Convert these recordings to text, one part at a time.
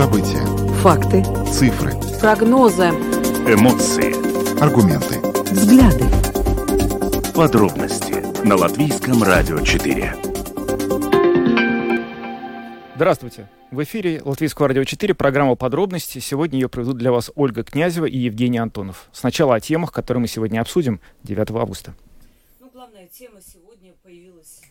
События. Факты. Цифры. Прогнозы. Эмоции. Аргументы. Взгляды. Подробности на Латвийском радио 4. Здравствуйте. В эфире Латвийского радио 4 программа «Подробности». Сегодня ее проведут для вас Ольга Князева и Евгений Антонов. Сначала о темах, которые мы сегодня обсудим 9 августа. Ну, главная тема сегодня появилась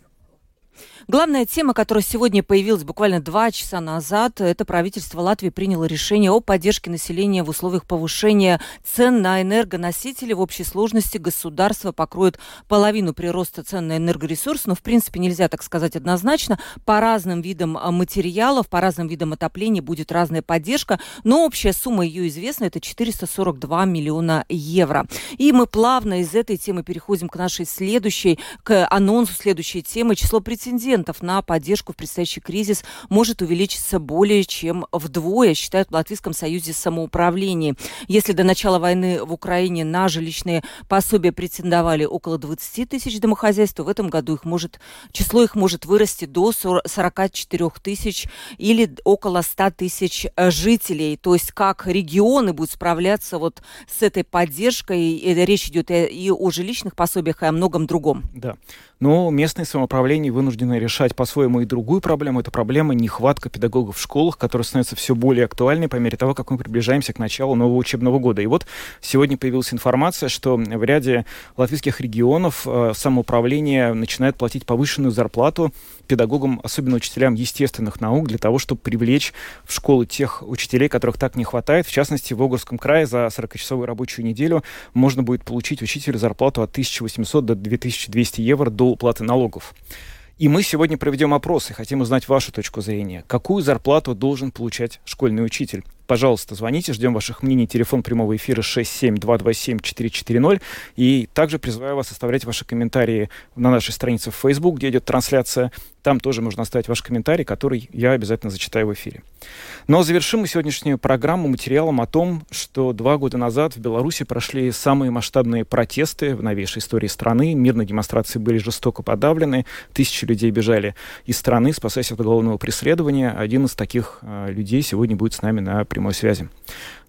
Главная тема, которая сегодня появилась буквально два часа назад, это правительство Латвии приняло решение о поддержке населения в условиях повышения цен на энергоносители. В общей сложности государство покроет половину прироста цен на энергоресурс, но в принципе нельзя так сказать однозначно. По разным видам а, материалов, по разным видам отопления будет разная поддержка, но общая сумма ее известна, это 442 миллиона евро. И мы плавно из этой темы переходим к нашей следующей, к анонсу следующей темы. Число претендентов претендентов на поддержку в предстоящий кризис может увеличиться более чем вдвое, считают в Латвийском союзе самоуправления. Если до начала войны в Украине на жилищные пособия претендовали около 20 тысяч домохозяйств, то в этом году их может, число их может вырасти до 44 тысяч или около 100 тысяч э, жителей. То есть как регионы будут справляться вот с этой поддержкой. И речь идет и о жилищных пособиях, и о многом другом. Да. Но местное самоуправление вынуждено решать по-своему и другую проблему. Это проблема нехватка педагогов в школах, которая становится все более актуальной по мере того, как мы приближаемся к началу нового учебного года. И вот сегодня появилась информация, что в ряде латвийских регионов э, самоуправление начинает платить повышенную зарплату педагогам, особенно учителям естественных наук, для того, чтобы привлечь в школы тех учителей, которых так не хватает. В частности, в Огурском крае за 40-часовую рабочую неделю можно будет получить учителю зарплату от 1800 до 2200 евро до уплаты налогов. И мы сегодня проведем опрос и хотим узнать вашу точку зрения. Какую зарплату должен получать школьный учитель? Пожалуйста, звоните, ждем ваших мнений. Телефон прямого эфира 67227-440. И также призываю вас оставлять ваши комментарии на нашей странице в Facebook, где идет трансляция. Там тоже можно оставить ваш комментарий, который я обязательно зачитаю в эфире. Но завершим мы сегодняшнюю программу материалом о том, что два года назад в Беларуси прошли самые масштабные протесты в новейшей истории страны. Мирные демонстрации были жестоко подавлены. Тысячи людей бежали из страны, спасаясь от уголовного преследования. Один из таких э, людей сегодня будет с нами на прямой связи.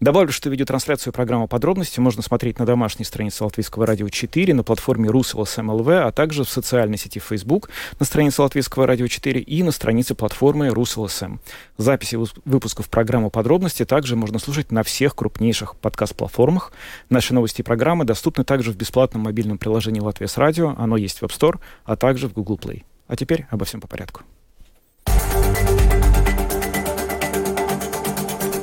Добавлю, что видеотрансляцию программы «Подробности» можно смотреть на домашней странице Латвийского радио 4, на платформе РусЛСМЛВ, а также в социальной сети Facebook на странице Латвийского радио 4 и на странице платформы РусЛСМ. Записи выпусков программы «Подробности» также можно слушать на всех крупнейших подкаст-платформах. Наши новости и программы доступны также в бесплатном мобильном приложении «Латвия с радио». Оно есть в App Store, а также в Google Play. А теперь обо всем по порядку.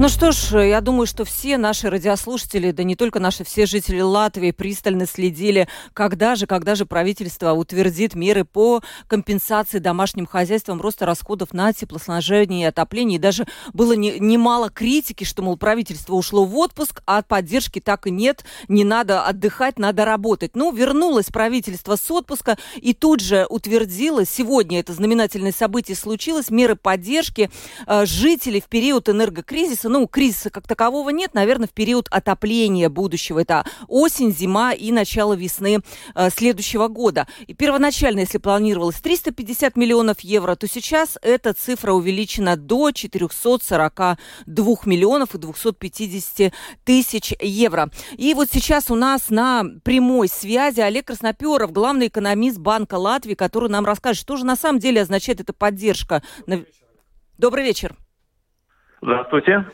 Ну что ж, я думаю, что все наши радиослушатели, да не только наши, все жители Латвии пристально следили, когда же, когда же правительство утвердит меры по компенсации домашним хозяйствам роста расходов на теплоснабжение и отопление. И даже было не, немало критики, что, мол, правительство ушло в отпуск, а поддержки так и нет, не надо отдыхать, надо работать. Ну, вернулось правительство с отпуска и тут же утвердило, сегодня это знаменательное событие случилось, меры поддержки э, жителей в период энергокризиса кризиса, ну, кризиса как такового нет, наверное, в период отопления будущего. Это осень, зима и начало весны э, следующего года. И первоначально, если планировалось 350 миллионов евро, то сейчас эта цифра увеличена до 442 миллионов и 250 тысяч евро. И вот сейчас у нас на прямой связи Олег Красноперов, главный экономист Банка Латвии, который нам расскажет, что же на самом деле означает эта поддержка. Добрый вечер. Здравствуйте.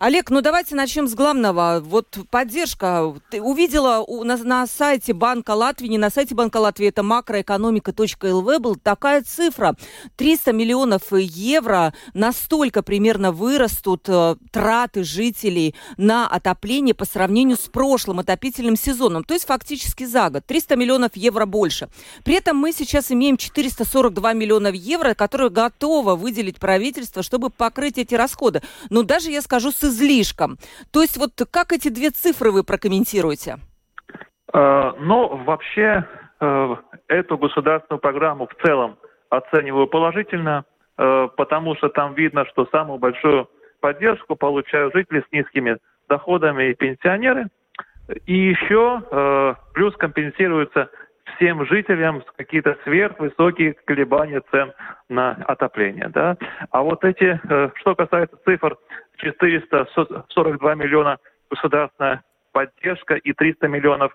Олег, ну давайте начнем с главного. Вот поддержка. Ты увидела у, на, на сайте Банка Латвии, не на сайте Банка Латвии, это макроэкономика.лв, была такая цифра. 300 миллионов евро. Настолько примерно вырастут э, траты жителей на отопление по сравнению с прошлым отопительным сезоном. То есть фактически за год. 300 миллионов евро больше. При этом мы сейчас имеем 442 миллиона евро, которые готово выделить правительство, чтобы покрыть эти расходы. Но даже, я скажу, с излишком. То есть вот как эти две цифры вы прокомментируете? Э, ну, вообще, э, эту государственную программу в целом оцениваю положительно, э, потому что там видно, что самую большую поддержку получают жители с низкими доходами и пенсионеры. И еще плюс компенсируются всем жителям какие-то сверхвысокие колебания цен на отопление. Да? А вот эти, э, что касается цифр, 442 миллиона государственная поддержка и 300 миллионов,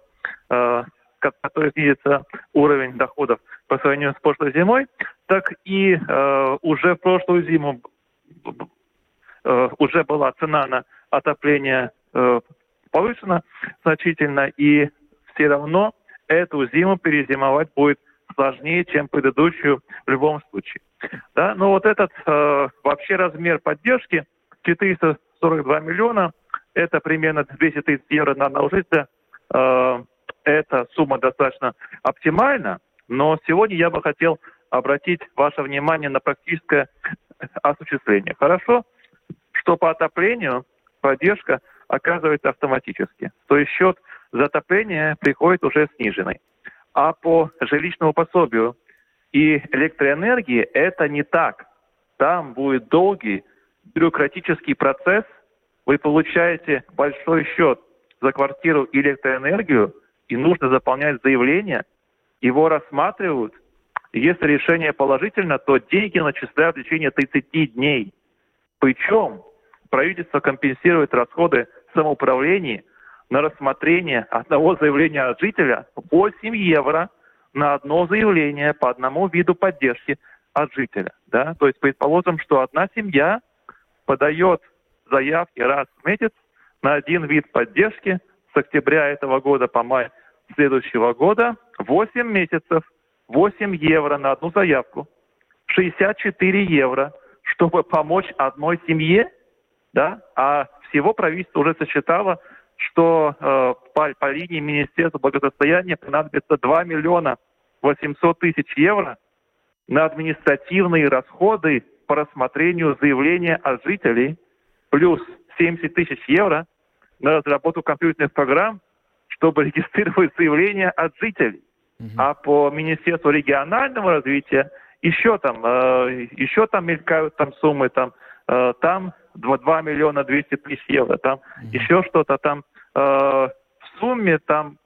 э, который снизится уровень доходов по сравнению с прошлой зимой, так и э, уже в прошлую зиму уже была цена на отопление повышена значительно, и все равно эту зиму перезимовать будет сложнее, чем предыдущую в любом случае. Да? Но вот этот э, вообще размер поддержки 442 миллиона, это примерно 200 тысяч евро на одного жителя. Э, эта сумма достаточно оптимальна, но сегодня я бы хотел обратить ваше внимание на практическое осуществление. Хорошо, что по отоплению поддержка оказывается автоматически. То есть счет затопление приходит уже сниженный. А по жилищному пособию и электроэнергии это не так. Там будет долгий бюрократический процесс. Вы получаете большой счет за квартиру и электроэнергию, и нужно заполнять заявление. Его рассматривают. Если решение положительно, то деньги начисляют в течение 30 дней. Причем правительство компенсирует расходы самоуправления – на рассмотрение одного заявления от жителя 8 евро на одно заявление по одному виду поддержки от жителя. Да? То есть предположим, что одна семья подает заявки раз в месяц на один вид поддержки с октября этого года по май следующего года 8 месяцев, 8 евро на одну заявку, 64 евро, чтобы помочь одной семье, да, а всего правительство уже сосчитало что э, по, по линии Министерства благосостояния понадобится 2 миллиона 800 тысяч евро на административные расходы по рассмотрению заявления от жителей, плюс 70 тысяч евро на разработку компьютерных программ, чтобы регистрировать заявления от жителей. Uh-huh. А по Министерству регионального развития еще там, э, еще там мелькают там суммы, там, э, там 2, 2 миллиона 200 тысяч евро, там mm-hmm. еще что-то там э, в сумме там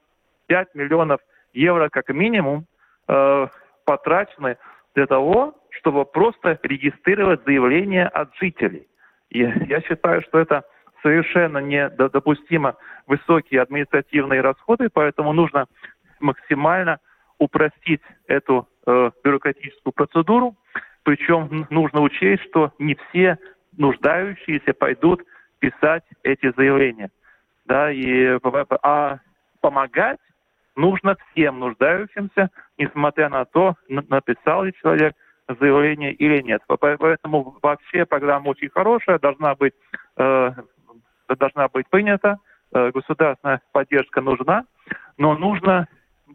5 миллионов евро как минимум э, потрачены для того, чтобы просто регистрировать заявление от жителей. И я считаю, что это совершенно недопустимо высокие административные расходы, поэтому нужно максимально упростить эту э, бюрократическую процедуру. Причем нужно учесть, что не все нуждающиеся пойдут писать эти заявления. Да, и, а помогать нужно всем нуждающимся, несмотря на то, написал ли человек заявление или нет. Поэтому вообще программа очень хорошая, должна быть, э, должна быть принята, э, государственная поддержка нужна, но нужно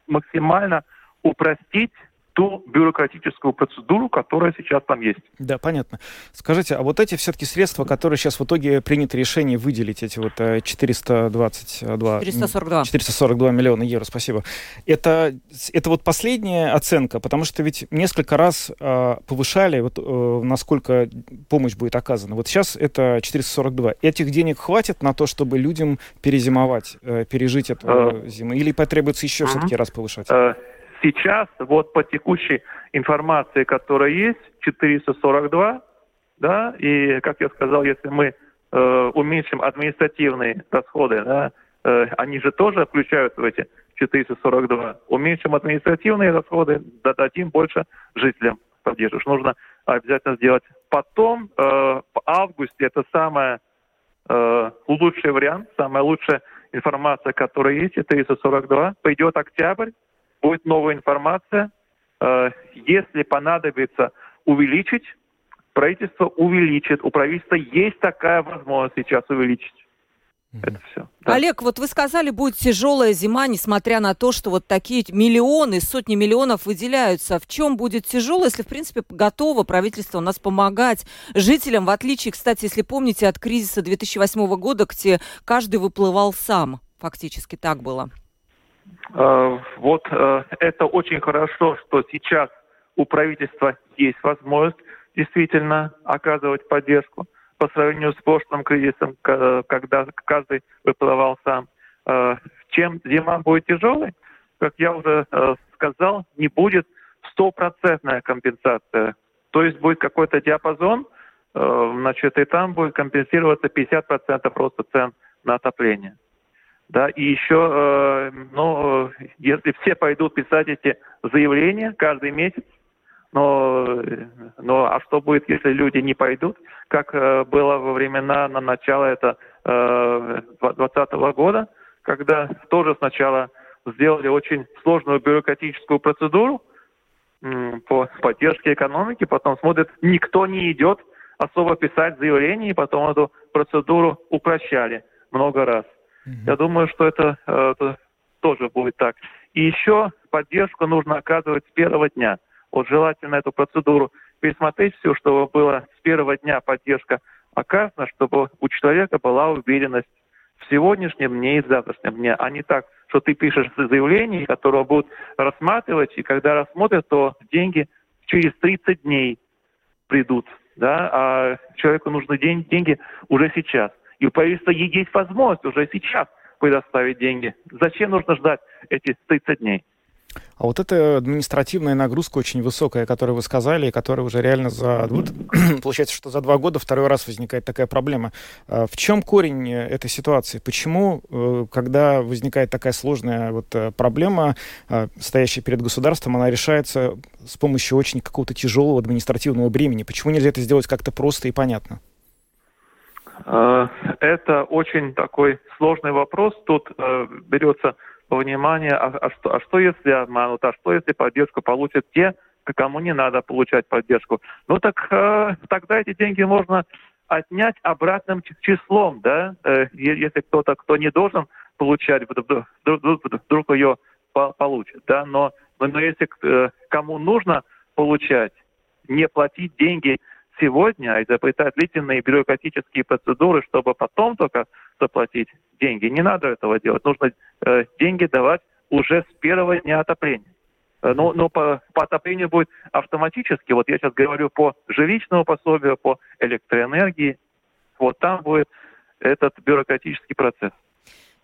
максимально упростить ту бюрократическую процедуру, которая сейчас там есть. Да, понятно. Скажите, а вот эти все-таки средства, которые сейчас в итоге принято решение выделить, эти вот 422... 442. 442 миллиона евро, спасибо. Это, это вот последняя оценка, потому что ведь несколько раз э, повышали, вот э, насколько помощь будет оказана. Вот сейчас это 442. Этих денег хватит на то, чтобы людям перезимовать, э, пережить эту э, зиму? Или потребуется еще все-таки раз повышать? Сейчас, вот по текущей информации, которая есть, 442, да, и, как я сказал, если мы э, уменьшим административные расходы, да, э, они же тоже включаются в эти 442. Уменьшим административные расходы, дадим больше жителям поддержку. Нужно обязательно сделать. Потом, э, в августе, это самый э, лучший вариант, самая лучшая информация, которая есть, 442. Пойдет октябрь, будет новая информация. Э, если понадобится увеличить, правительство увеличит. У правительства есть такая возможность сейчас увеличить. Это все. Да. Олег, вот вы сказали, будет тяжелая зима, несмотря на то, что вот такие миллионы, сотни миллионов выделяются. В чем будет тяжело, если, в принципе, готово правительство у нас помогать жителям, в отличие, кстати, если помните, от кризиса 2008 года, где каждый выплывал сам. Фактически так было. Э, вот э, это очень хорошо, что сейчас у правительства есть возможность действительно оказывать поддержку по сравнению с прошлым кризисом, когда каждый выплывал сам. Э, чем зима будет тяжелой? Как я уже сказал, не будет стопроцентная компенсация. То есть будет какой-то диапазон, значит, и там будет компенсироваться 50% роста цен на отопление. Да, и еще, э, ну, если все пойдут писать эти заявления каждый месяц, но, но а что будет, если люди не пойдут, как э, было во времена на начало это 2020 э, года, когда тоже сначала сделали очень сложную бюрократическую процедуру по поддержке экономики, потом смотрят, никто не идет особо писать заявление, и потом эту процедуру упрощали много раз. Mm-hmm. Я думаю, что это, это тоже будет так. И еще поддержку нужно оказывать с первого дня. Вот желательно эту процедуру пересмотреть все, чтобы было с первого дня поддержка оказана, чтобы у человека была уверенность в сегодняшнем дне и в завтрашнем дне, а не так, что ты пишешь заявление, которое будут рассматривать, и когда рассмотрят, то деньги через 30 дней придут, да, а человеку нужны день, деньги уже сейчас. И у правительства есть возможность уже сейчас предоставить деньги. Зачем нужно ждать эти 30 дней? А вот эта административная нагрузка очень высокая, которую вы сказали, и которая уже реально за... Вот, получается, что за два года второй раз возникает такая проблема. А в чем корень этой ситуации? Почему, э, когда возникает такая сложная вот э, проблема, э, стоящая перед государством, она решается с помощью очень какого-то тяжелого административного бремени? Почему нельзя это сделать как-то просто и понятно? Это очень такой сложный вопрос. Тут берется внимание, а, а, что, а что если обманут, а что если поддержку получат те, кому не надо получать поддержку. Ну так э, тогда эти деньги можно отнять обратным числом, да, э, если кто-то, кто не должен получать, вдруг, вдруг, ее получит, да, но, но если э, кому нужно получать, не платить деньги сегодня, а изобретать длительные бюрократические процедуры, чтобы потом только заплатить деньги. Не надо этого делать. Нужно э, деньги давать уже с первого дня отопления. Э, но, но по, по отоплению будет автоматически. Вот я сейчас говорю по жилищному пособию, по электроэнергии. Вот там будет этот бюрократический процесс.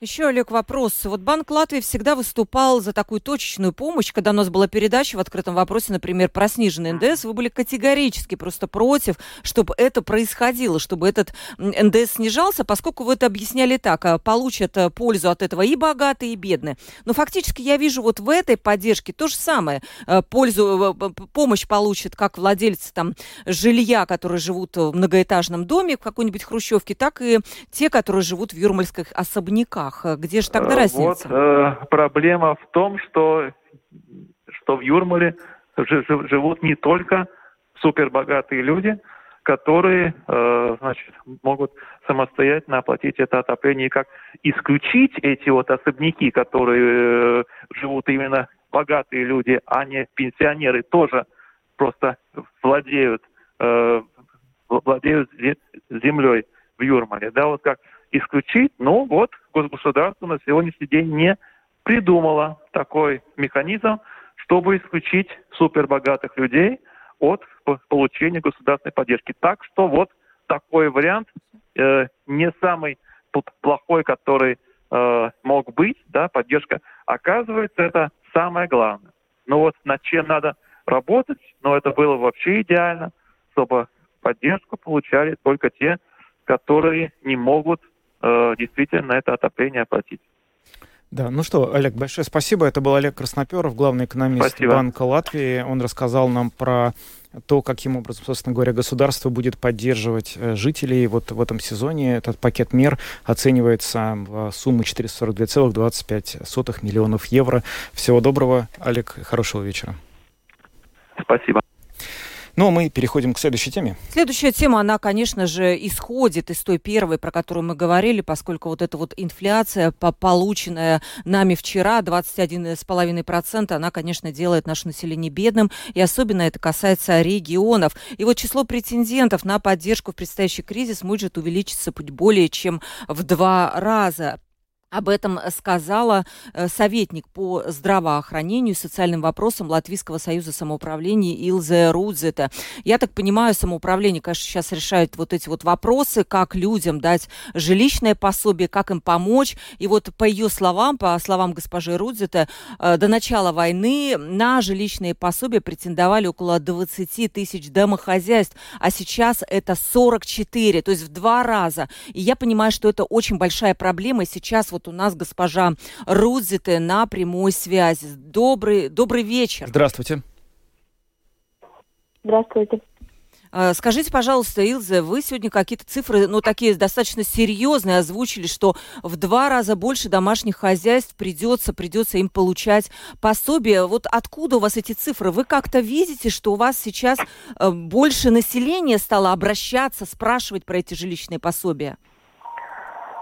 Еще, Олег, вопрос. Вот Банк Латвии всегда выступал за такую точечную помощь. Когда у нас была передача в открытом вопросе, например, про сниженный НДС, вы были категорически просто против, чтобы это происходило, чтобы этот НДС снижался, поскольку вы это объясняли так, а, получат э, пользу от этого и богатые, и бедные. Но фактически я вижу вот в этой поддержке то же самое. Э, пользу, помощь получат как владельцы там жилья, которые живут в многоэтажном доме в какой-нибудь хрущевке, так и те, которые живут в юрмальских особняках местах. Э, где же тогда э, разница? Вот э, проблема в том, что, что в Юрмале живут не только супербогатые люди, которые э, значит, могут самостоятельно оплатить это отопление. И как исключить эти вот особняки, которые э, живут именно богатые люди, а не пенсионеры, тоже просто владеют, э, владеют землей в Юрмале. Да, вот как исключить, ну вот государство на сегодняшний день не придумало такой механизм, чтобы исключить супербогатых людей от получения государственной поддержки. Так что вот такой вариант э, не самый плохой, который э, мог быть, да, поддержка. Оказывается, это самое главное. Но вот над чем надо работать, но это было вообще идеально, чтобы поддержку получали только те, которые не могут действительно это отопление оплатить. Да, ну что, Олег, большое спасибо. Это был Олег Красноперов, главный экономист спасибо. Банка Латвии. Он рассказал нам про то, каким образом, собственно говоря, государство будет поддерживать э, жителей вот в этом сезоне. Этот пакет мер оценивается в сумму 442,25 миллионов евро. Всего доброго, Олег, хорошего вечера. Спасибо. Ну, а мы переходим к следующей теме. Следующая тема, она, конечно же, исходит из той первой, про которую мы говорили, поскольку вот эта вот инфляция, полученная нами вчера, 21,5%, она, конечно, делает наше население бедным, и особенно это касается регионов. И вот число претендентов на поддержку в предстоящий кризис может увеличиться более чем в два раза. Об этом сказала э, советник по здравоохранению и социальным вопросам Латвийского союза самоуправления Илзе Рудзета. Я так понимаю, самоуправление, конечно, сейчас решает вот эти вот вопросы, как людям дать жилищное пособие, как им помочь. И вот по ее словам, по словам госпожи Рудзета, э, до начала войны на жилищные пособия претендовали около 20 тысяч домохозяйств, а сейчас это 44, то есть в два раза. И я понимаю, что это очень большая проблема. Сейчас вот вот у нас госпожа Рудзите на прямой связи. Добрый, добрый вечер. Здравствуйте. Здравствуйте. А, скажите, пожалуйста, Илзе, вы сегодня какие-то цифры, ну, такие достаточно серьезные озвучили, что в два раза больше домашних хозяйств придется, придется им получать пособие. Вот откуда у вас эти цифры? Вы как-то видите, что у вас сейчас э, больше населения стало обращаться, спрашивать про эти жилищные пособия?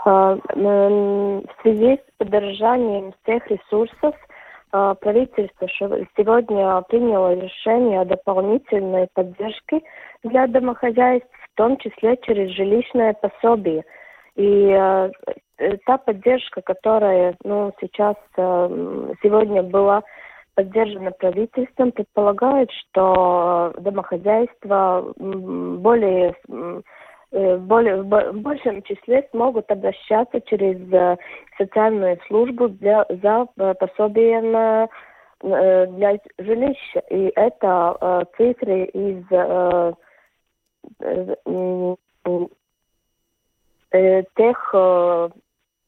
В связи с поддержанием всех ресурсов а, правительство сегодня приняло решение о дополнительной поддержке для домохозяйств, в том числе через жилищное пособие. И а, э, та поддержка, которая ну, сейчас сегодня была поддержана правительством, предполагает, что домохозяйства более Э, более, в большем числе смогут обращаться через э, социальную службу для, за э, пособие на, для жилища. И это цифры из тех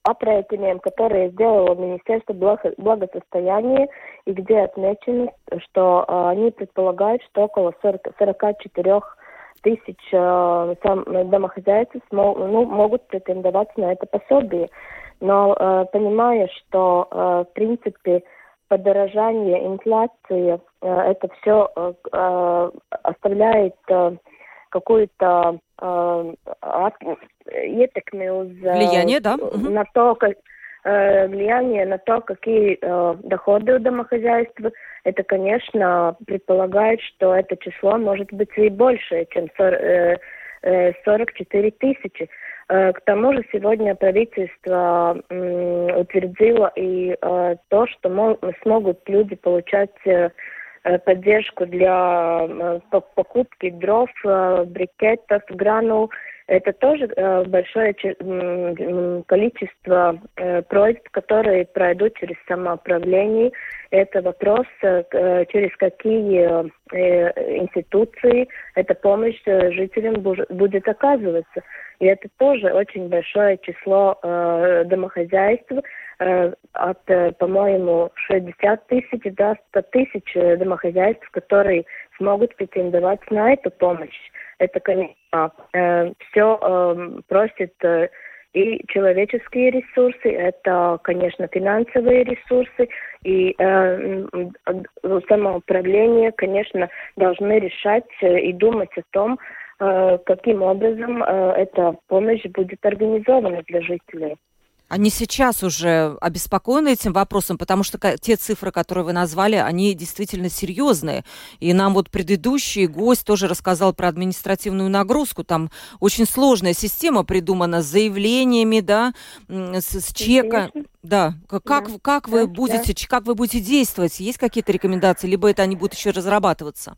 определением, которые сделало Министерство благосостояния, и где отмечено, что они предполагают, что около 40, 44 тысяч э, сам, домохозяйств смог, ну, могут претендовать на это пособие. Но э, понимая, что э, в принципе подорожание, инфляция, э, это все э, э, оставляет э, какую-то э, ietekmi uz... Влияние, да? На то, как, э, влияние на то, какие э, доходы у домохозяйства, это, конечно, предполагает, что это число может быть и больше, чем 44 э, тысячи. К тому же сегодня правительство утвердило и то, что смогут люди получать поддержку для покупки дров, брикетов, гранул это тоже э, большое количество э, просьб, которые пройдут через самоуправление. Это вопрос, э, через какие институции эта помощь жителям будет оказываться. И это тоже очень большое число домохозяйств, от, по-моему, 60 тысяч до 100 тысяч домохозяйств, которые смогут претендовать на эту помощь это, конечно, э, все э, просит э, и человеческие ресурсы, это, конечно, финансовые ресурсы, и э, самоуправление, конечно, должны решать и думать о том, э, каким образом э, эта помощь будет организована для жителей. Они сейчас уже обеспокоены этим вопросом, потому что те цифры, которые вы назвали, они действительно серьезные. И нам вот предыдущий гость тоже рассказал про административную нагрузку. Там очень сложная система придумана с заявлениями, да, с, с чека. Да, как, да. как вы да, будете, да. как вы будете действовать? Есть какие-то рекомендации, либо это они будут еще разрабатываться?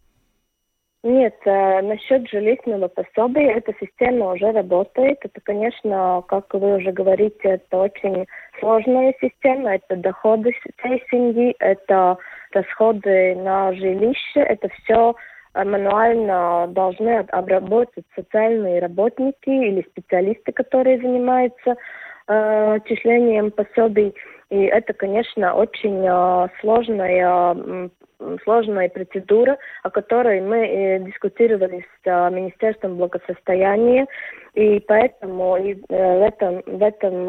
Нет, э, насчет жилищного пособия эта система уже работает. Это, конечно, как вы уже говорите, это очень сложная система. Это доходы всей семьи, это расходы на жилище, это все э, мануально должны обработать социальные работники или специалисты, которые занимаются э, числением пособий. И это, конечно, очень э, сложная сложная процедура, о которой мы э, дискутировали с э, Министерством благосостояния, и поэтому и, в этом, в этом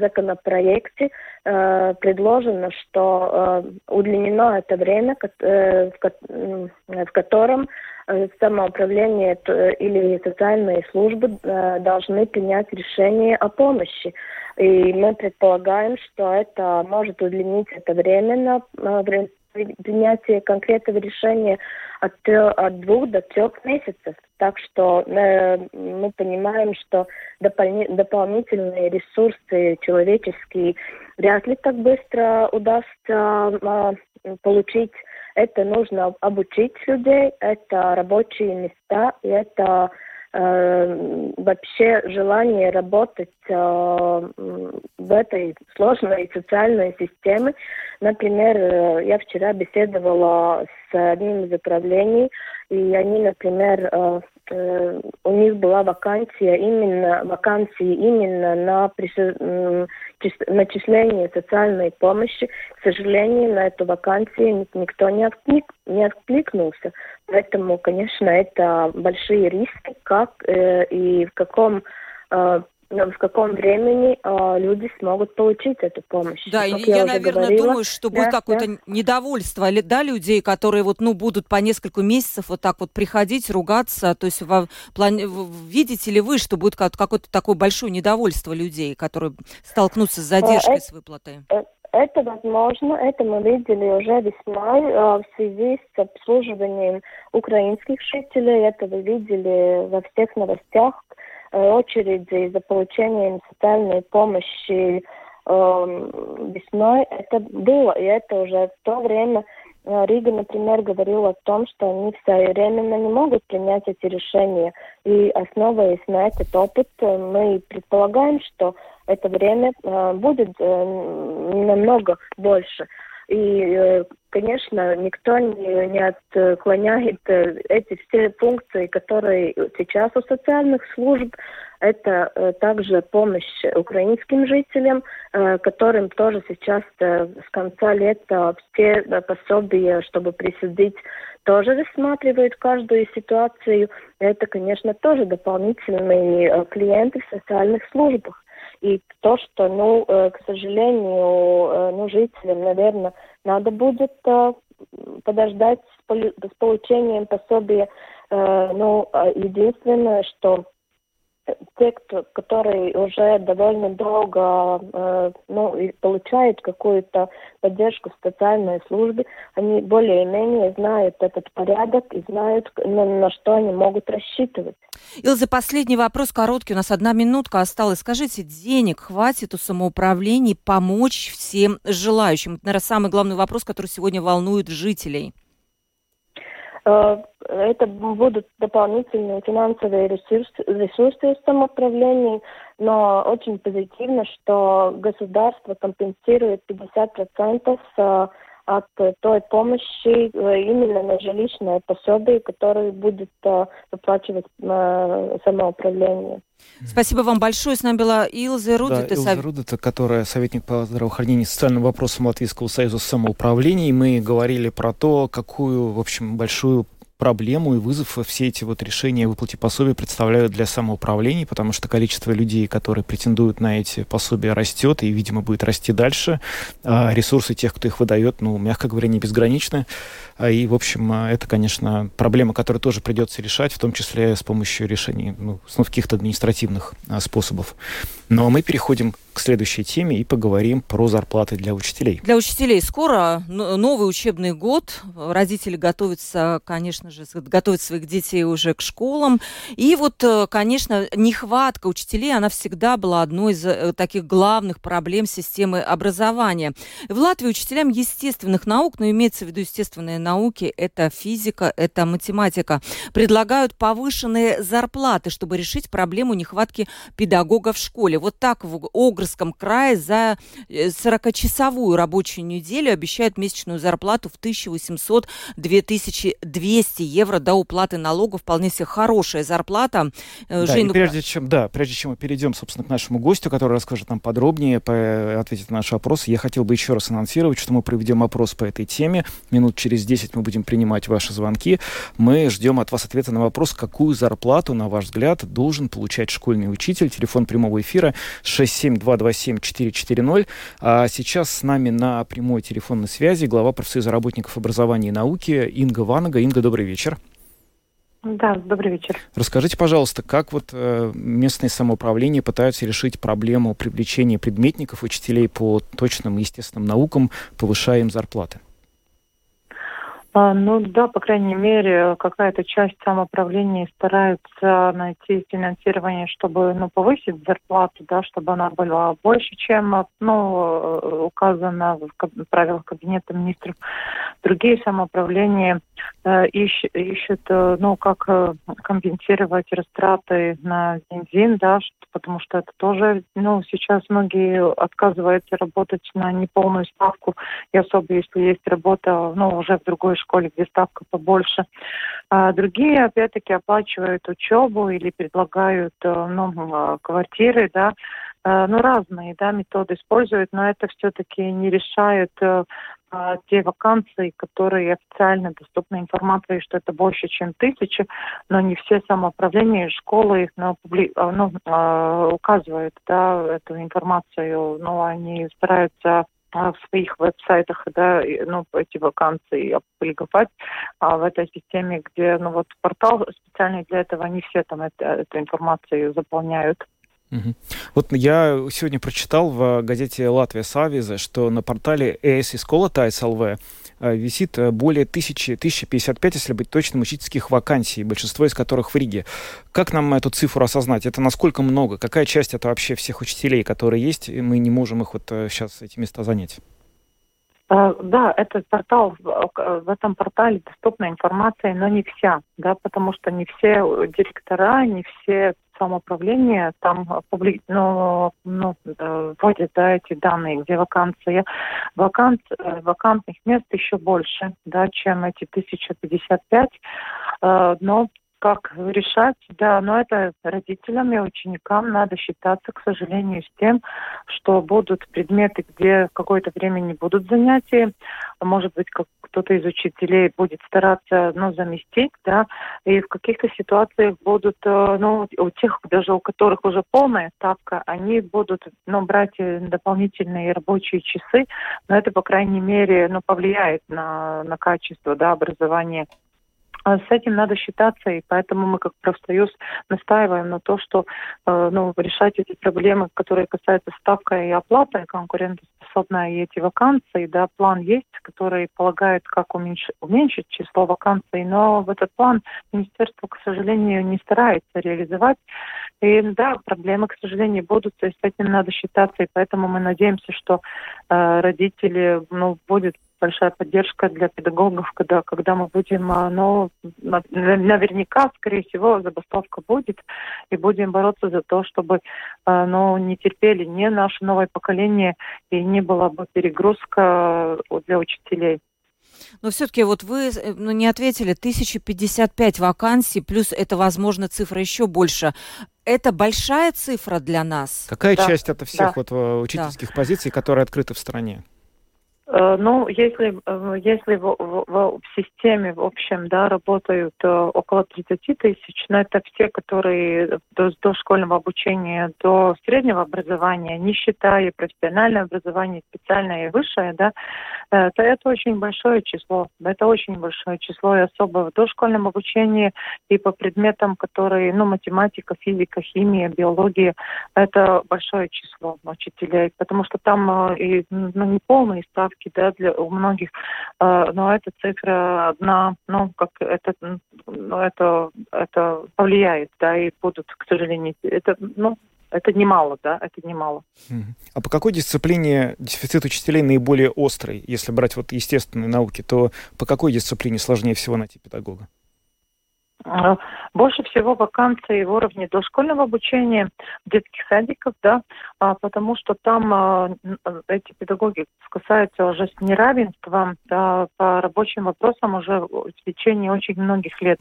законопроекте предложено, что удлинено это время, в, котором самоуправление или социальные службы э, должны принять решение о помощи. И мы предполагаем, что это может удлинить это время на принятия конкретного решения от, от двух до трех месяцев. Так что э, мы понимаем, что допол- дополнительные ресурсы человеческие вряд ли так быстро удастся э, получить. Это нужно обучить людей, это рабочие места, и это э, вообще желание работать э, в этой сложной социальной системе. Например, э, я вчера беседовала с одним из управлений, и они, например, э, э, у них была вакансия именно вакансии именно на начисление социальной помощи. К сожалению, на эту вакансию никто не, отклик, не откликнулся. Поэтому, конечно, это большие риски, как э, и в каком э, в каком времени э, люди смогут получить эту помощь. Да, как я, я наверное, говорила, думаю, что будет да, какое-то да. недовольство да, людей, которые вот, ну, будут по несколько месяцев вот так вот приходить, ругаться. То есть во, план... видите ли вы, что будет какое-то такое большое недовольство людей, которые столкнутся с задержкой это, с выплатой? Э, это возможно, это мы видели уже весной э, в связи с обслуживанием украинских жителей. Это вы видели во всех новостях, Э, очереди за получением социальной помощи э, весной, это было, и это уже в то время э, Рига, например, говорила о том, что они своевременно не могут принять эти решения. И основываясь на этот опыт, э, мы предполагаем, что это время будет намного больше. И, конечно, никто не, не отклоняет эти все функции, которые сейчас у социальных служб. Это также помощь украинским жителям, которым тоже сейчас с конца лета все пособия, чтобы присудить, тоже рассматривают каждую ситуацию. Это, конечно, тоже дополнительные клиенты в социальных службах. И то, что, ну, э, к сожалению, э, ну, жителям, наверное, надо будет э, подождать с получением пособия. Ну, а единственное, что те, кто, которые уже довольно долго э, ну, получают какую-то поддержку в социальной службе, они более-менее знают этот порядок и знают, на, на что они могут рассчитывать. Илза, последний вопрос короткий, у нас одна минутка осталась. Скажите, денег хватит у самоуправлений помочь всем желающим? Это, наверное, самый главный вопрос, который сегодня волнует жителей. Э, это будут дополнительные финансовые ресурсы, ресурсы в самоуправлении, но очень позитивно, что государство компенсирует 50% э, от той помощи э, именно на жилищное пособие, которое будет выплачивать самоуправление. Спасибо вам большое. С нами была Илза Рудита. Да, Илза Рудита, которая советник по здравоохранению и социальным вопросам Латвийского союза самоуправления. И мы говорили про то, какую, в общем, большую проблему и вызов все эти вот решения о выплате пособий представляют для самоуправлений, потому что количество людей, которые претендуют на эти пособия, растет и, видимо, будет расти дальше. А ресурсы тех, кто их выдает, ну, мягко говоря, не безграничны. А, и, в общем, а, это, конечно, проблема, которую тоже придется решать, в том числе с помощью решений, ну, каких-то административных а, способов. Но ну, а мы переходим к следующей теме и поговорим про зарплаты для учителей. Для учителей скоро новый учебный год. Родители готовятся, конечно же, готовят своих детей уже к школам. И вот, э, конечно, нехватка учителей, она всегда была одной из э, таких главных проблем системы образования. В Латвии учителям естественных наук, но имеется в виду естественные науки, это физика, это математика, предлагают повышенные зарплаты, чтобы решить проблему нехватки педагогов в школе. Вот так в Огрском крае за 40-часовую э, рабочую неделю обещают месячную зарплату в 1800-2200 евро до уплаты налогов. Вполне себе хорошая зарплата. Э, да, Жень, ну... прежде чем, да, прежде чем мы перейдем, собственно, к нашему гостю, который расскажет нам подробнее, по, ответит на наш вопрос, я хотел бы еще раз анонсировать, что мы проведем опрос по этой теме. Минут через 10 мы будем принимать ваши звонки. Мы ждем от вас ответа на вопрос, какую зарплату, на ваш взгляд, должен получать школьный учитель. Телефон прямого эфира 67227-440. А сейчас с нами на прямой телефонной связи глава профсоюза работников образования и науки Инга Ванага. Инга, добрый вечер. Да, добрый вечер. Расскажите, пожалуйста, как вот э, местные самоуправления пытаются решить проблему привлечения предметников, учителей по точным естественным наукам, повышая им зарплаты? А, ну да, по крайней мере, какая-то часть самоуправления стараются найти финансирование, чтобы ну, повысить зарплату, да, чтобы она была больше, чем ну, указано в правилах Кабинета министров. Другие самоуправления э, ищут, ищут, э, ну, как э, компенсировать растраты на бензин, да, потому что это тоже, ну, сейчас многие отказываются работать на неполную ставку, и особо если есть работа, ну, уже в другой школе, где ставка побольше. А другие, опять-таки, оплачивают учебу или предлагают, ну, квартиры, да, ну, разные, да, методы используют, но это все-таки не решает а, те вакансии, которые официально доступны информации, что это больше, чем тысяча, но не все самоуправления школы их ну, публи... А, ну, э, указывают да, эту информацию, но они стараются в своих веб-сайтах, да, ну, эти вакансии опубликовать, а в этой системе, где, ну, вот портал специальный для этого, не все там это, эту информацию заполняют. Угу. Вот я сегодня прочитал в газете «Латвия Савиза», что на портале э, висит э, более тысячи, 1055, если быть точным, учительских вакансий, большинство из которых в Риге. Как нам эту цифру осознать? Это насколько много? Какая часть это вообще всех учителей, которые есть, и мы не можем их вот сейчас э, эти места занять? Да, этот портал, в этом портале доступна информация, но не вся, да, потому что не все директора, не все самоуправления там публи... ну, ну, э, вводят да, эти данные, где вакансия. Вакант, э, вакантных мест еще больше, да, чем эти 1055. Э, но как решать, да, но это родителям и ученикам надо считаться, к сожалению, с тем, что будут предметы, где какое-то время не будут занятия, может быть, как кто-то из учителей будет стараться, ну, заместить, да, и в каких-то ситуациях будут, э, ну, у тех, даже у которых уже полная ставка, они будут, ну, брать э, дополнительные рабочие часы, но это, по крайней мере, ну, повлияет на, на качество, да, образования с этим надо считаться, и поэтому мы как профсоюз настаиваем на то, что э, ну, решать эти проблемы, которые касаются ставка и оплаты, конкурентоспособная и эти вакансии, да, план есть, который полагает, как уменьшить, уменьшить число вакансий, но в этот план министерство, к сожалению, не старается реализовать. И да, проблемы, к сожалению, будут, и с этим надо считаться, и поэтому мы надеемся, что э, родители ну, будет большая поддержка для педагогов, когда, когда мы будем, а, но наверняка, скорее всего, забастовка будет, и будем бороться за то, чтобы а, но не терпели ни наше новое поколение, и не была бы перегрузка для учителей. Но все-таки вот вы э, ну, не ответили, 1055 вакансий, плюс это, возможно, цифра еще больше. Это большая цифра для нас? Какая да. часть это всех да. вот э, учительских да. позиций, которые открыты в стране? Э, ну, если, э, если в, в, в системе, в общем, да, работают э, около 30 тысяч, но это все, которые до, до школьного обучения, до среднего образования, не считая профессиональное образование, специальное и высшее, да, то это очень большое число. Это очень большое число, и особо в дошкольном обучении и по предметам, которые, ну, математика, физика, химия, биология, это большое число учителей, потому что там и ну, не полные ставки, ставки, да, для у многих, э, но эта цифра одна, ну, как это, ну, это, это повлияет, да, и будут, к сожалению, это, ну, это немало, да, это немало. А по какой дисциплине дефицит учителей наиболее острый? Если брать вот естественные науки, то по какой дисциплине сложнее всего найти педагога? А, больше всего вакансий в уровне дошкольного обучения детских садиков, да, а, потому что там а, эти педагоги касаются уже с неравенством да, по рабочим вопросам уже в течение очень многих лет.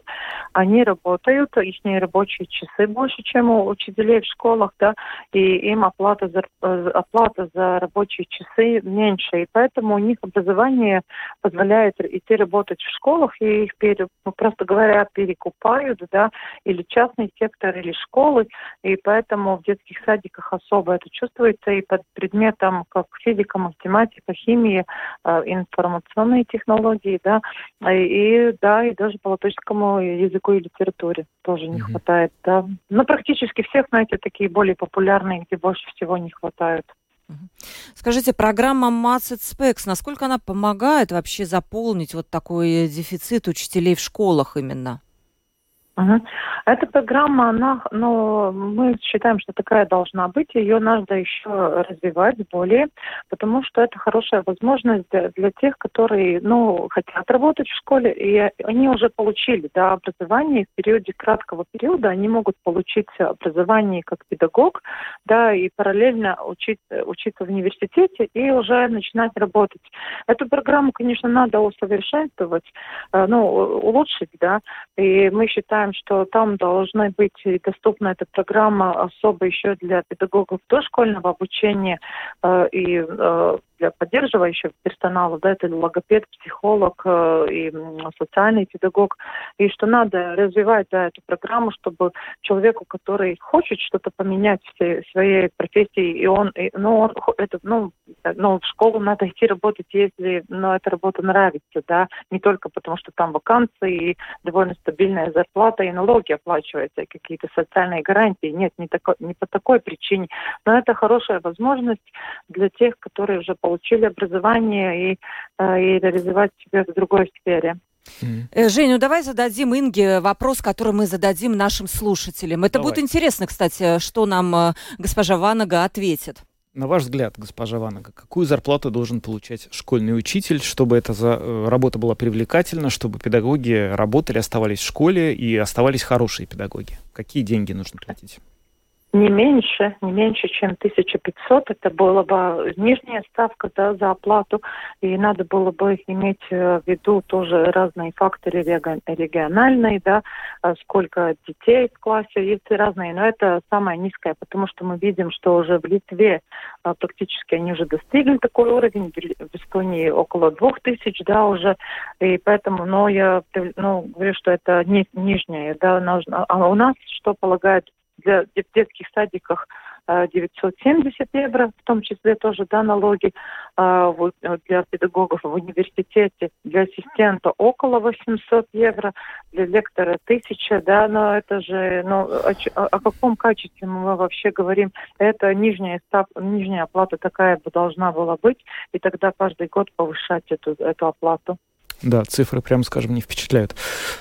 Они работают, их рабочие часы больше, чем у учителей в школах, да, и им оплата за, э, оплата за рабочие часы меньше, и поэтому у них образование позволяет идти работать в школах, и их, пере, ну, просто говоря, перекупать покупают, да, или частный сектор, или школы, и поэтому в детских садиках особо это чувствуется, и под предметом, как физика, математика, химия, э, информационные технологии, да, и, да, и даже по латышскому языку и литературе тоже не mm-hmm. хватает, да. Но практически всех, знаете, такие более популярные, где больше всего не хватает. Скажите, программа Maths Specs, насколько она помогает вообще заполнить вот такой дефицит учителей в школах именно? Эта программа, она, ну, мы считаем, что такая должна быть, ее надо еще развивать более, потому что это хорошая возможность для тех, которые, ну, хотят работать в школе, и они уже получили, да, образование, и в периоде краткого периода они могут получить образование как педагог, да, и параллельно учить, учиться в университете и уже начинать работать. Эту программу, конечно, надо усовершенствовать, э, ну, улучшить, да, и мы считаем, считаем, что там должна быть доступна эта программа особо еще для педагогов дошкольного обучения э, и э, для поддерживающего персонала, да, это логопед, психолог э, и социальный педагог, и что надо развивать да, эту программу, чтобы человеку, который хочет что-то поменять в своей профессии, и он, и, ну, он это, ну, ну, в школу надо идти работать, если, ну, эта работа нравится, да, не только потому, что там вакансии и довольно стабильная зарплата, и налоги оплачиваются, и какие-то социальные гарантии, нет, не, тако, не по такой причине, но это хорошая возможность для тех, которые уже получили образование и, э, и реализовать себя в другой сфере. Mm. Жень, ну давай зададим Инге вопрос, который мы зададим нашим слушателям. Это давай. будет интересно, кстати, что нам э, госпожа Ванага ответит. На ваш взгляд, госпожа Ванага, какую зарплату должен получать школьный учитель, чтобы эта за... работа была привлекательна, чтобы педагоги работали, оставались в школе и оставались хорошие педагоги? Какие деньги нужно платить? Не меньше, не меньше, чем 1500. Это была бы нижняя ставка да, за оплату. И надо было бы иметь э, в виду тоже разные факторы региональные, да, а сколько детей в классе, есть разные. Но это самое низкое, потому что мы видим, что уже в Литве а, практически они уже достигли такой уровень, в Эстонии около 2000, да, уже. И поэтому, но я ну, говорю, что это не, нижняя, да, нужно. А у нас что полагает для, в детских садиках 970 э, евро, в том числе тоже да, налоги э, вот, для педагогов в университете, для ассистента около 800 евро, для лектора 1000, да, но это же, ну, о, о каком качестве мы вообще говорим? Это нижняя, став, нижняя оплата такая бы должна была быть, и тогда каждый год повышать эту, эту оплату. Да, цифры, прямо скажем, не впечатляют.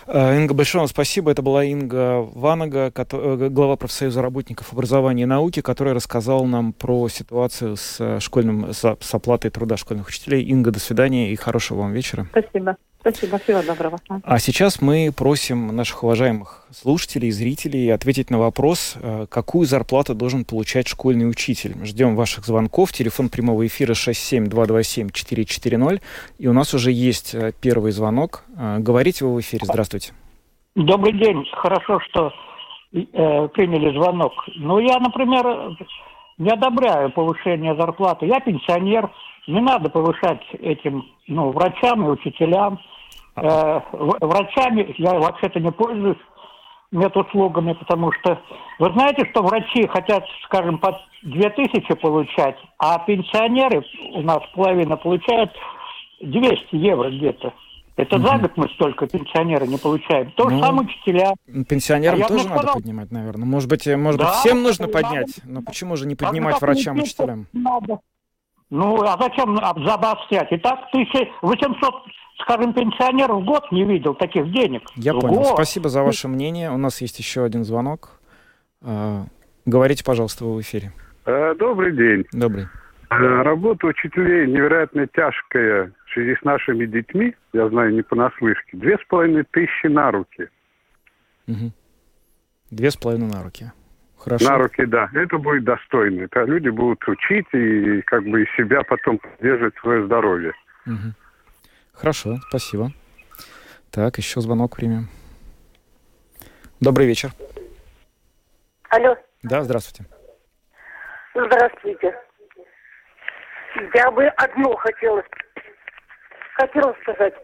А, Инга, большое вам спасибо. Это была Инга Ванага, э, глава профсоюза работников образования и науки, которая рассказала нам про ситуацию с э, школьным, с, с оплатой труда школьных учителей. Инга, до свидания и хорошего вам вечера. Спасибо. Спасибо, всего доброго. А сейчас мы просим наших уважаемых слушателей и зрителей ответить на вопрос, э, какую зарплату должен получать школьный учитель. Ждем ваших звонков. Телефон прямого эфира 67227-440. И у нас уже есть э, первый звонок. Э, говорите вы в эфире. Здравствуйте. Добрый день. Хорошо, что э, приняли звонок. Ну, я, например, не одобряю повышение зарплаты. Я пенсионер. Не надо повышать этим ну, врачам и учителям э, врачами я вообще-то не пользуюсь медуслугами, потому что вы знаете, что врачи хотят, скажем, по 2000 получать, а пенсионеры у нас половина получают 200 евро где-то. Это угу. за год мы столько пенсионеры не получаем. То ну, же самое учителя. Пенсионерам а тоже надо сказал... поднимать, наверное. Может быть, э, может да, быть, всем нужно поднять, надо. но почему же не поднимать врачам и учителям? Надо. Ну, а зачем забострять? И так 1800 скажем, пенсионер в год не видел таких денег. Я в понял. Год. Спасибо за ваше мнение. У нас есть еще один звонок. А, говорите, пожалуйста, вы в эфире. Э, добрый день. Добрый. Э, работа учителей невероятно тяжкая в связи с нашими детьми, я знаю не понаслышке, две с половиной тысячи на руки. Угу. Две с половиной на руки. Хорошо. На руки, да. Это будет достойно. Это люди будут учить и как бы и себя потом поддерживать свое здоровье. Угу. Хорошо, спасибо. Так, еще звонок примем. Добрый вечер. Алло. Да, здравствуйте. Здравствуйте. Я бы одно хотела, хотела сказать.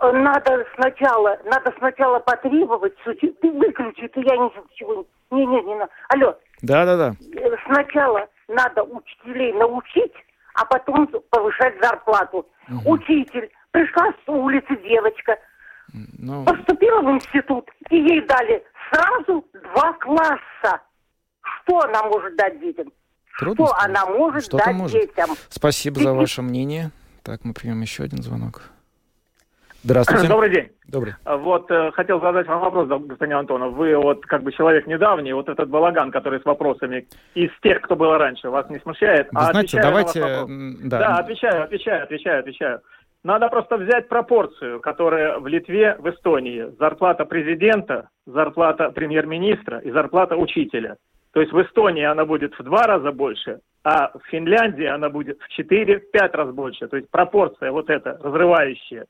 Надо сначала, надо сначала потребовать, ты выключи, ты я ничего не, не, не, не. Алло. Да, да, да. Сначала надо учителей научить, а потом повышать зарплату. Угу. Учитель Пришла с улицы девочка, ну... поступила в институт, и ей дали сразу два класса. Что она может дать детям? Трудно что сказать. она может что дать может. детям. Спасибо за ваше мнение. Так, мы примем еще один звонок. Здравствуйте. Добрый день. Добрый. Вот э, хотел задать вам вопрос, господин Антонов. Вы вот как бы человек недавний, вот этот балаган, который с вопросами из тех, кто было раньше, вас не смущает? Вы а знаете, давайте... Да. да, отвечаю, отвечаю, отвечаю, отвечаю. Надо просто взять пропорцию, которая в Литве, в Эстонии. Зарплата президента, зарплата премьер-министра и зарплата учителя. То есть в Эстонии она будет в два раза больше, а в Финляндии она будет в 4-5 раз больше. То есть пропорция вот эта, разрывающая.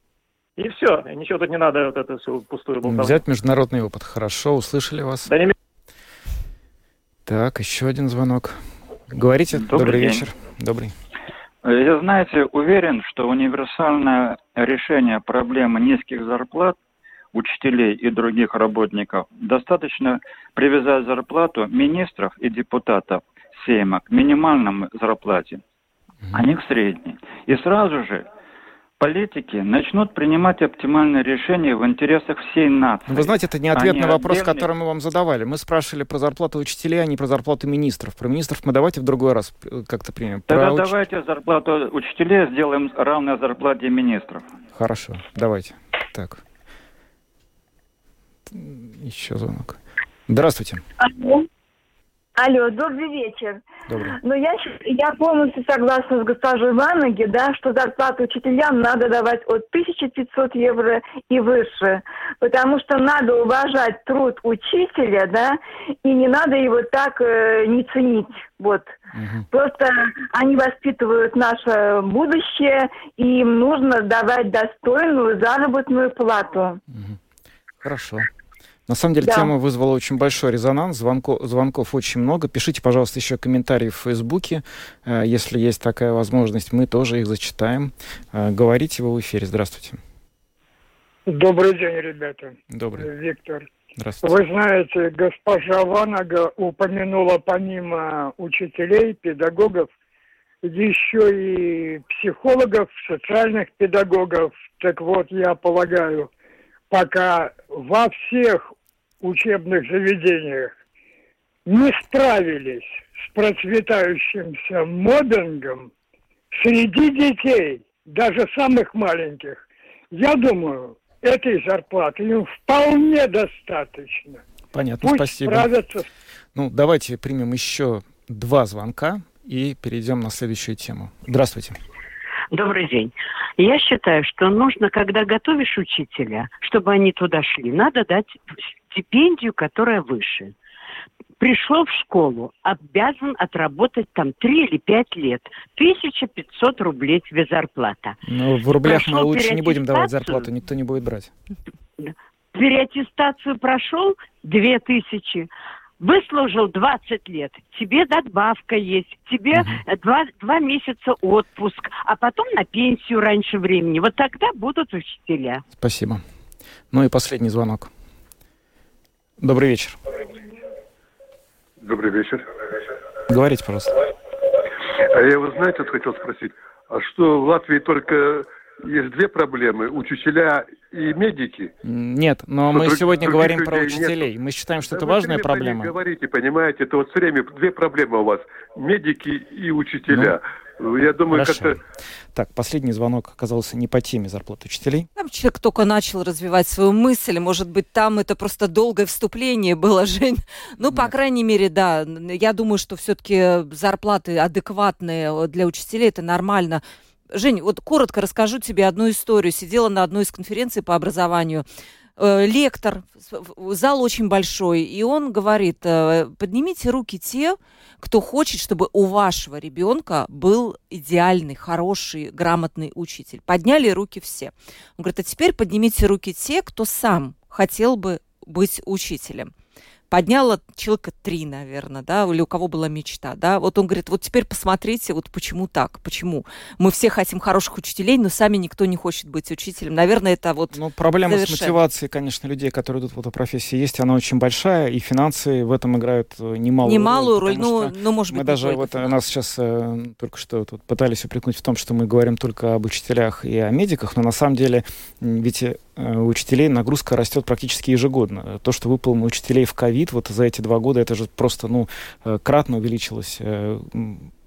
И все, ничего тут не надо вот это все пустую болтовню. Взять международный опыт. Хорошо, услышали вас. Да не... Так, еще один звонок. Говорите, добрый, добрый вечер. Добрый. Я, знаете, уверен, что универсальное решение проблемы низких зарплат учителей и других работников достаточно привязать зарплату министров и депутатов Сейма к минимальному зарплате, а не к средней. И сразу же политики начнут принимать оптимальные решения в интересах всей нации. Вы знаете, это не ответ на вопрос, отдельные... который мы вам задавали. Мы спрашивали про зарплату учителей, а не про зарплату министров. Про министров мы давайте в другой раз э, как-то примем. Тогда про давайте зарплату учителей сделаем равной зарплате министров. Хорошо, давайте. Так. Еще звонок. Здравствуйте. Алло. Алло, добрый вечер. Добрый. Ну, я, я полностью согласна с госпожой Ваноги, да, что зарплату учителям надо давать от 1500 евро и выше, потому что надо уважать труд учителя, да, и не надо его так э, не ценить, вот. Угу. Просто они воспитывают наше будущее, и им нужно давать достойную заработную плату. Угу. Хорошо. На самом деле да. тема вызвала очень большой резонанс, звонков, звонков очень много. Пишите, пожалуйста, еще комментарии в Фейсбуке, э, если есть такая возможность, мы тоже их зачитаем. Э, говорите вы в эфире. Здравствуйте. Добрый день, ребята. Добрый. Виктор. Здравствуйте. Вы знаете, госпожа Ванага упомянула помимо учителей, педагогов, еще и психологов, социальных педагогов. Так вот, я полагаю, пока во всех учебных заведениях не справились с процветающимся мобингом среди детей, даже самых маленьких, я думаю, этой зарплаты им вполне достаточно. Понятно, Пусть спасибо. Справятся. Ну, давайте примем еще два звонка и перейдем на следующую тему. Здравствуйте. Добрый день. Я считаю, что нужно, когда готовишь учителя, чтобы они туда шли, надо дать стипендию, которая выше. Пришел в школу, обязан отработать там 3 или 5 лет. 1500 рублей тебе зарплата. Ну, в рублях Прошел мы лучше не будем давать зарплату, никто не будет брать. Переаттестацию прошел 2000, выслужил 20 лет, тебе надбавка есть, тебе угу. два, два месяца отпуск, а потом на пенсию раньше времени. Вот тогда будут учителя. Спасибо. Ну и последний звонок. Добрый вечер. Добрый вечер. Говорите, пожалуйста. А я, вы знаете, вот хотел спросить, а что в Латвии только есть две проблемы – учителя и медики. Нет, но что мы друг, сегодня говорим про учителей. Нет. Мы считаем, что да это важная проблема. Вы говорите, понимаете, это вот все время две проблемы у вас – медики и учителя. Ну, Я думаю, как-то... Так, последний звонок оказался не по теме зарплаты учителей. Там человек только начал развивать свою мысль. Может быть, там это просто долгое вступление было, Жень. Ну, по крайней мере, да. Я думаю, что все-таки зарплаты адекватные для учителей – это нормально. Жень, вот коротко расскажу тебе одну историю. Сидела на одной из конференций по образованию э, лектор, зал очень большой, и он говорит, э, поднимите руки те, кто хочет, чтобы у вашего ребенка был идеальный, хороший, грамотный учитель. Подняли руки все. Он говорит, а теперь поднимите руки те, кто сам хотел бы быть учителем подняла человека три, наверное, да, или у кого была мечта, да. Вот он говорит, вот теперь посмотрите, вот почему так, почему. Мы все хотим хороших учителей, но сами никто не хочет быть учителем. Наверное, это вот Ну, проблема завершенно. с мотивацией, конечно, людей, которые идут в эту профессию, есть, она очень большая, и финансы в этом играют э, немалую, немалую роль. Немалую роль, ну, ну, может быть, Мы даже вот у нас сейчас э, только что тут пытались упрекнуть в том, что мы говорим только об учителях и о медиках, но на самом деле ведь э, у учителей нагрузка растет практически ежегодно. То, что выпало на учителей в ковид, вот за эти два года, это же просто, ну, э, кратно увеличилось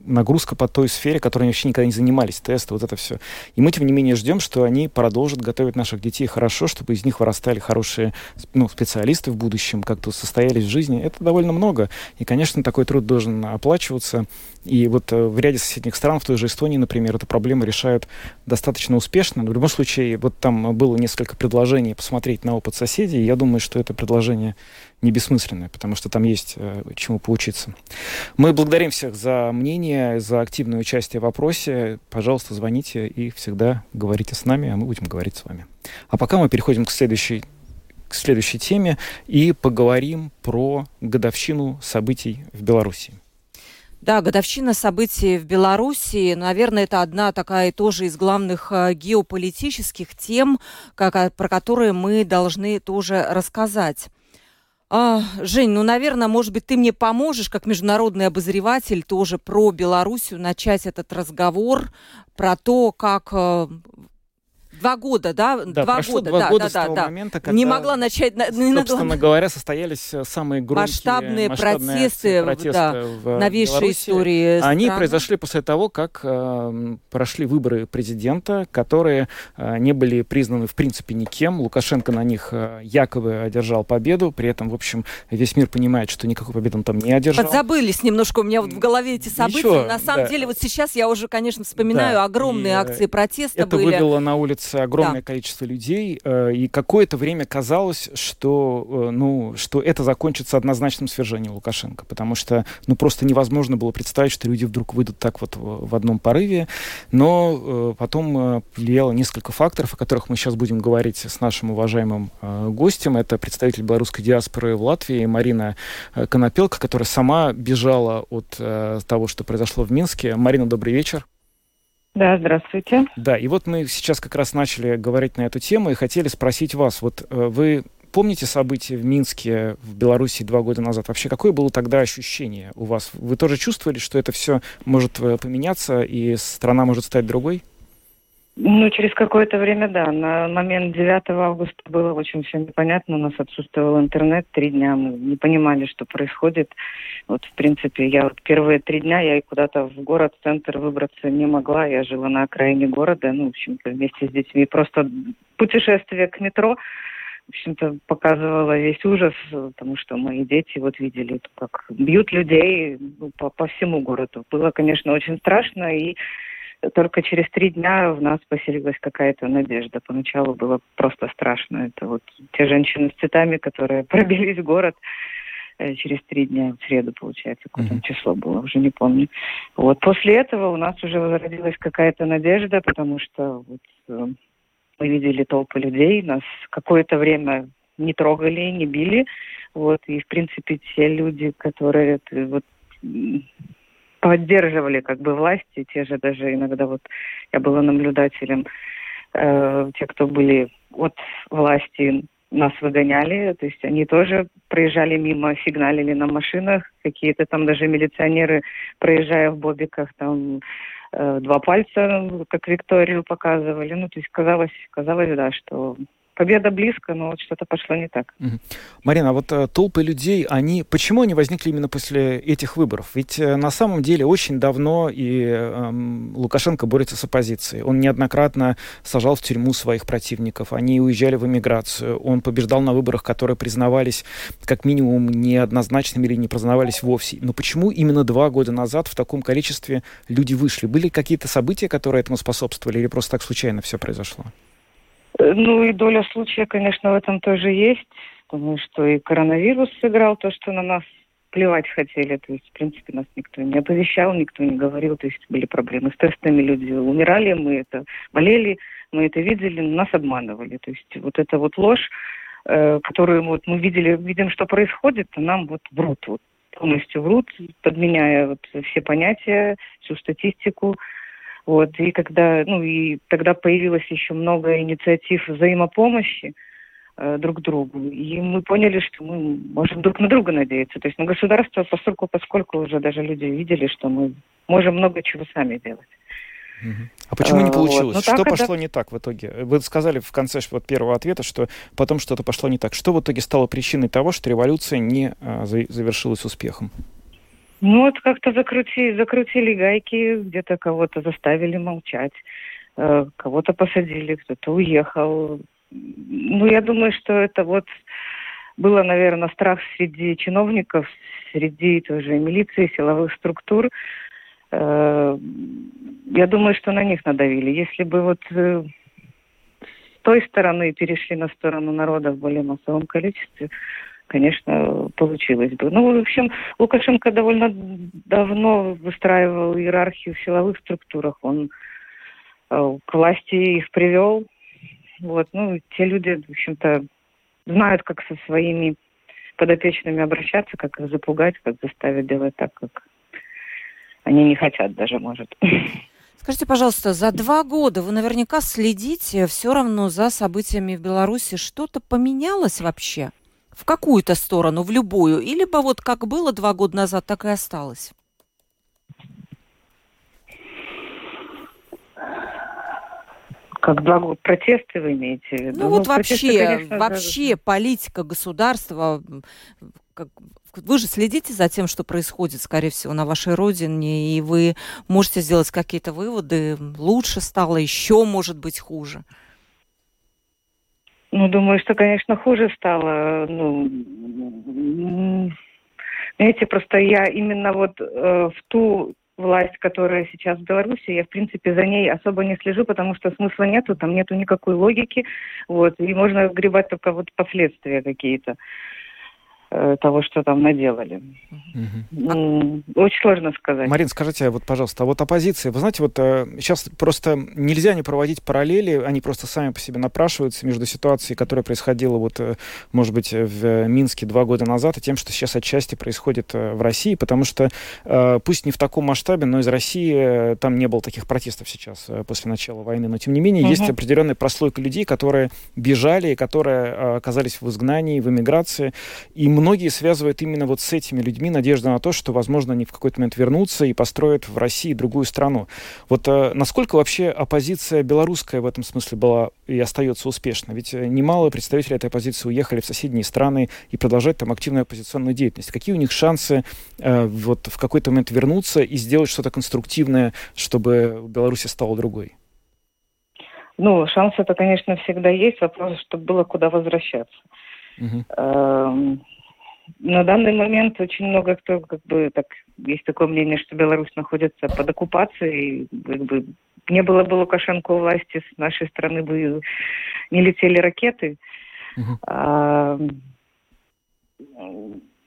нагрузка по той сфере, которой они вообще никогда не занимались, тесты, вот это все. И мы, тем не менее, ждем, что они продолжат готовить наших детей хорошо, чтобы из них вырастали хорошие ну, специалисты в будущем, как-то состоялись в жизни. Это довольно много. И, конечно, такой труд должен оплачиваться. И вот э, в ряде соседних стран, в той же Эстонии, например, эту проблему решают достаточно успешно. Но в любом случае, вот там было несколько предложений посмотреть на опыт соседей. Я думаю, что это предложение не бессмысленное, потому что там есть э, чему поучиться. Мы благодарим всех за мнение, за активное участие в вопросе. Пожалуйста, звоните и всегда говорите с нами, а мы будем говорить с вами. А пока мы переходим к следующей к следующей теме и поговорим про годовщину событий в Беларуси. Да, годовщина событий в Беларуси, наверное, это одна такая тоже из главных э, геополитических тем, как, про которые мы должны тоже рассказать. А, Жень, ну, наверное, может быть, ты мне поможешь, как международный обозреватель, тоже про Белоруссию начать этот разговор, про то, как э, Два года, да? Да, два года, два да, года да, с да, того да. момента, когда, не могла начать, не собственно могла... говоря, состоялись э, самые громкие масштабные, масштабные протесты, протесты да, в новейшей Беларуси. истории. Они страны. произошли после того, как э, прошли выборы президента, которые э, не были признаны в принципе никем. Лукашенко на них э, якобы одержал победу, при этом, в общем, весь мир понимает, что никакой победы он там не одержал. Подзабылись немножко у меня вот в голове эти события. Ничего, на самом да. деле, вот сейчас я уже, конечно, вспоминаю да. огромные и, акции протеста это были. вывело на улице огромное да. количество людей, э, и какое-то время казалось, что, э, ну, что это закончится однозначным свержением Лукашенко, потому что ну, просто невозможно было представить, что люди вдруг выйдут так вот в, в одном порыве, но э, потом влияло несколько факторов, о которых мы сейчас будем говорить с нашим уважаемым гостем. Это представитель белорусской диаспоры в Латвии Марина Конопелка, которая сама бежала от того, что произошло в Минске. Марина, добрый вечер. Да, здравствуйте. Да, и вот мы сейчас как раз начали говорить на эту тему и хотели спросить вас, вот э, вы помните события в Минске, в Беларуси два года назад? Вообще, какое было тогда ощущение у вас? Вы тоже чувствовали, что это все может э, поменяться и страна может стать другой? Ну, через какое-то время, да. На момент 9 августа было очень все непонятно. У нас отсутствовал интернет три дня. Мы не понимали, что происходит. Вот, в принципе, я вот первые три дня я куда-то в город, в центр выбраться не могла. Я жила на окраине города, ну, в общем-то, вместе с детьми. Просто путешествие к метро в общем-то, показывала весь ужас, потому что мои дети вот видели, как бьют людей ну, по, по всему городу. Было, конечно, очень страшно, и только через три дня в нас поселилась какая-то надежда. Поначалу было просто страшно. Это вот те женщины с цветами, которые пробились в город э, через три дня, в среду, получается, какое там число было, уже не помню. Вот после этого у нас уже возродилась какая-то надежда, потому что вот, э, мы видели толпы людей, нас какое-то время не трогали, не били. Вот, и, в принципе, те люди, которые вот, поддерживали как бы власти, те же даже иногда вот я была наблюдателем, э, те, кто были от власти, нас выгоняли, то есть они тоже проезжали мимо, сигналили на машинах, какие-то там даже милиционеры, проезжая в бобиках, там э, два пальца, как Викторию показывали, ну то есть казалось, казалось, да, что победа близко, но вот что-то пошло не так. Угу. Марина, а вот э, толпы людей, они почему они возникли именно после этих выборов? Ведь э, на самом деле очень давно и э, Лукашенко борется с оппозицией. Он неоднократно сажал в тюрьму своих противников, они уезжали в эмиграцию, он побеждал на выборах, которые признавались как минимум неоднозначными или не признавались вовсе. Но почему именно два года назад в таком количестве люди вышли? Были какие-то события, которые этому способствовали, или просто так случайно все произошло? Ну и доля случая, конечно, в этом тоже есть. Потому что и коронавирус сыграл то, что на нас плевать хотели. То есть, в принципе, нас никто не оповещал, никто не говорил. То есть были проблемы с тестами, люди умирали, мы это болели, мы это видели, нас обманывали. То есть вот эта вот ложь, э, которую вот мы видели, видим, что происходит, а нам вот врут, вот полностью врут, подменяя вот все понятия, всю статистику. Вот, и когда, ну, и тогда появилось еще много инициатив взаимопомощи э, друг другу. И мы поняли, что мы можем друг на друга надеяться. То есть на государство, поскольку, поскольку уже даже люди видели, что мы можем много чего сами делать. А почему не получилось? Вот. что пошло это... не так в итоге? Вы сказали в конце вот первого ответа, что потом что-то пошло не так. Что в итоге стало причиной того, что революция не а, завершилась успехом? Ну вот как-то закрутили, закрутили гайки, где-то кого-то заставили молчать, э, кого-то посадили, кто-то уехал. Ну я думаю, что это вот было, наверное, страх среди чиновников, среди той же милиции, силовых структур. Э, я думаю, что на них надавили. Если бы вот э, с той стороны перешли на сторону народа в более массовом количестве, конечно, получилось бы. Ну, в общем, Лукашенко довольно давно выстраивал иерархию в силовых структурах. Он э, к власти их привел. Вот, ну, те люди, в общем-то, знают, как со своими подопечными обращаться, как их запугать, как заставить делать так, как они не хотят даже, может. Скажите, пожалуйста, за два года вы наверняка следите все равно за событиями в Беларуси. Что-то поменялось вообще? В какую-то сторону, в любую? Или бы вот как было два года назад, так и осталось? Как благо протесты вы имеете в виду? Ну, ну вот протесты, вообще, конечно, вообще да. политика государства, как, вы же следите за тем, что происходит, скорее всего, на вашей родине, и вы можете сделать какие-то выводы. Лучше стало, еще может быть хуже. Ну, думаю, что, конечно, хуже стало. Ну, знаете, просто я именно вот э, в ту власть, которая сейчас в Беларуси, я, в принципе, за ней особо не слежу, потому что смысла нету, там нету никакой логики, вот, и можно гребать только вот последствия какие-то. Э, того, что там наделали. Угу. Очень сложно сказать. Марин, скажите, вот, пожалуйста, а вот оппозиция, вы знаете, вот сейчас э, просто нельзя не проводить параллели, они просто сами по себе напрашиваются между ситуацией, которая происходила, вот, э, может быть, в Минске два года назад, и тем, что сейчас отчасти происходит в России, потому что пусть не в таком масштабе, но из России там не было таких протестов сейчас после начала войны, но тем не менее угу. есть определенная прослойка людей, которые бежали, которые оказались в изгнании, в эмиграции, и многие связывают именно вот с этими людьми надежду на то, что, возможно, они в какой-то момент вернутся и построят в России другую страну. Вот э, насколько вообще оппозиция белорусская в этом смысле была и остается успешна? Ведь э, немало представителей этой оппозиции уехали в соседние страны и продолжают там активную оппозиционную деятельность. Какие у них шансы э, вот в какой-то момент вернуться и сделать что-то конструктивное, чтобы Беларусь стала другой? Ну, шанс это, конечно, всегда есть. Вопрос, чтобы было куда возвращаться. Uh-huh на данный момент очень много кто, как бы, так, есть такое мнение, что Беларусь находится под оккупацией, как бы, не было бы Лукашенко у власти, с нашей стороны бы не летели ракеты. Uh-huh. А,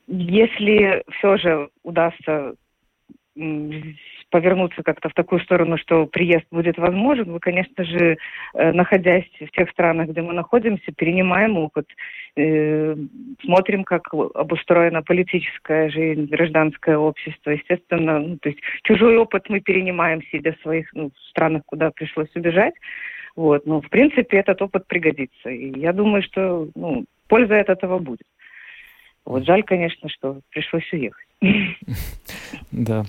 если все же удастся повернуться как-то в такую сторону, что приезд будет возможен, мы, конечно же, э, находясь в тех странах, где мы находимся, перенимаем опыт, э, смотрим, как обустроена политическая жизнь, гражданское общество. Естественно, ну, то есть чужой опыт мы перенимаем, сидя в своих ну, странах, куда пришлось убежать. Вот. Но, в принципе, этот опыт пригодится. И я думаю, что ну, польза от этого будет. Вот жаль, конечно, что пришлось уехать. Да.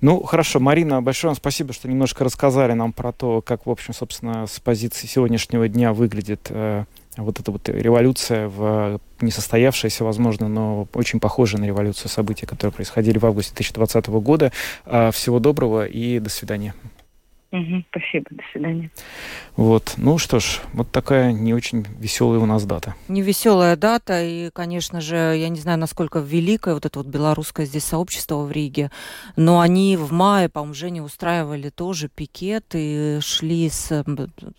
Ну, хорошо, Марина, большое вам спасибо, что немножко рассказали нам про то, как, в общем, собственно, с позиции сегодняшнего дня выглядит э, вот эта вот революция в несостоявшаяся, возможно, но очень похожая на революцию события, которые происходили в августе 2020 года. Э, всего доброго и до свидания. Угу, спасибо, до свидания. Вот, ну что ж, вот такая не очень веселая у нас дата. Не веселая дата, и, конечно же, я не знаю, насколько великое вот это вот белорусское здесь сообщество в Риге, но они в мае, по-моему, Жене устраивали тоже пикет и шли с,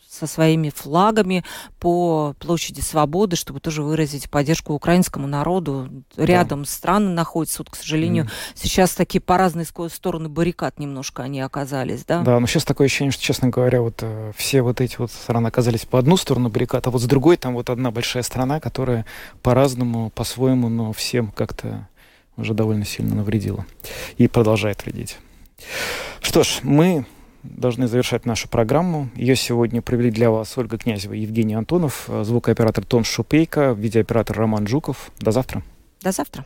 со своими флагами по площади Свободы, чтобы тоже выразить поддержку украинскому народу. Рядом да. страны находятся, вот, к сожалению, mm. сейчас такие по разные стороны баррикад немножко они оказались, да? Да, но сейчас такое ощущение, что, честно говоря, вот э, все вот эти вот страны оказались по одну сторону баррикад, а вот с другой там вот одна большая страна, которая по-разному, по-своему, но всем как-то уже довольно сильно навредила и продолжает вредить. Что ж, мы должны завершать нашу программу. Ее сегодня провели для вас Ольга Князева и Евгений Антонов, звукооператор Том Шупейко, видеооператор Роман Жуков. До завтра. До завтра.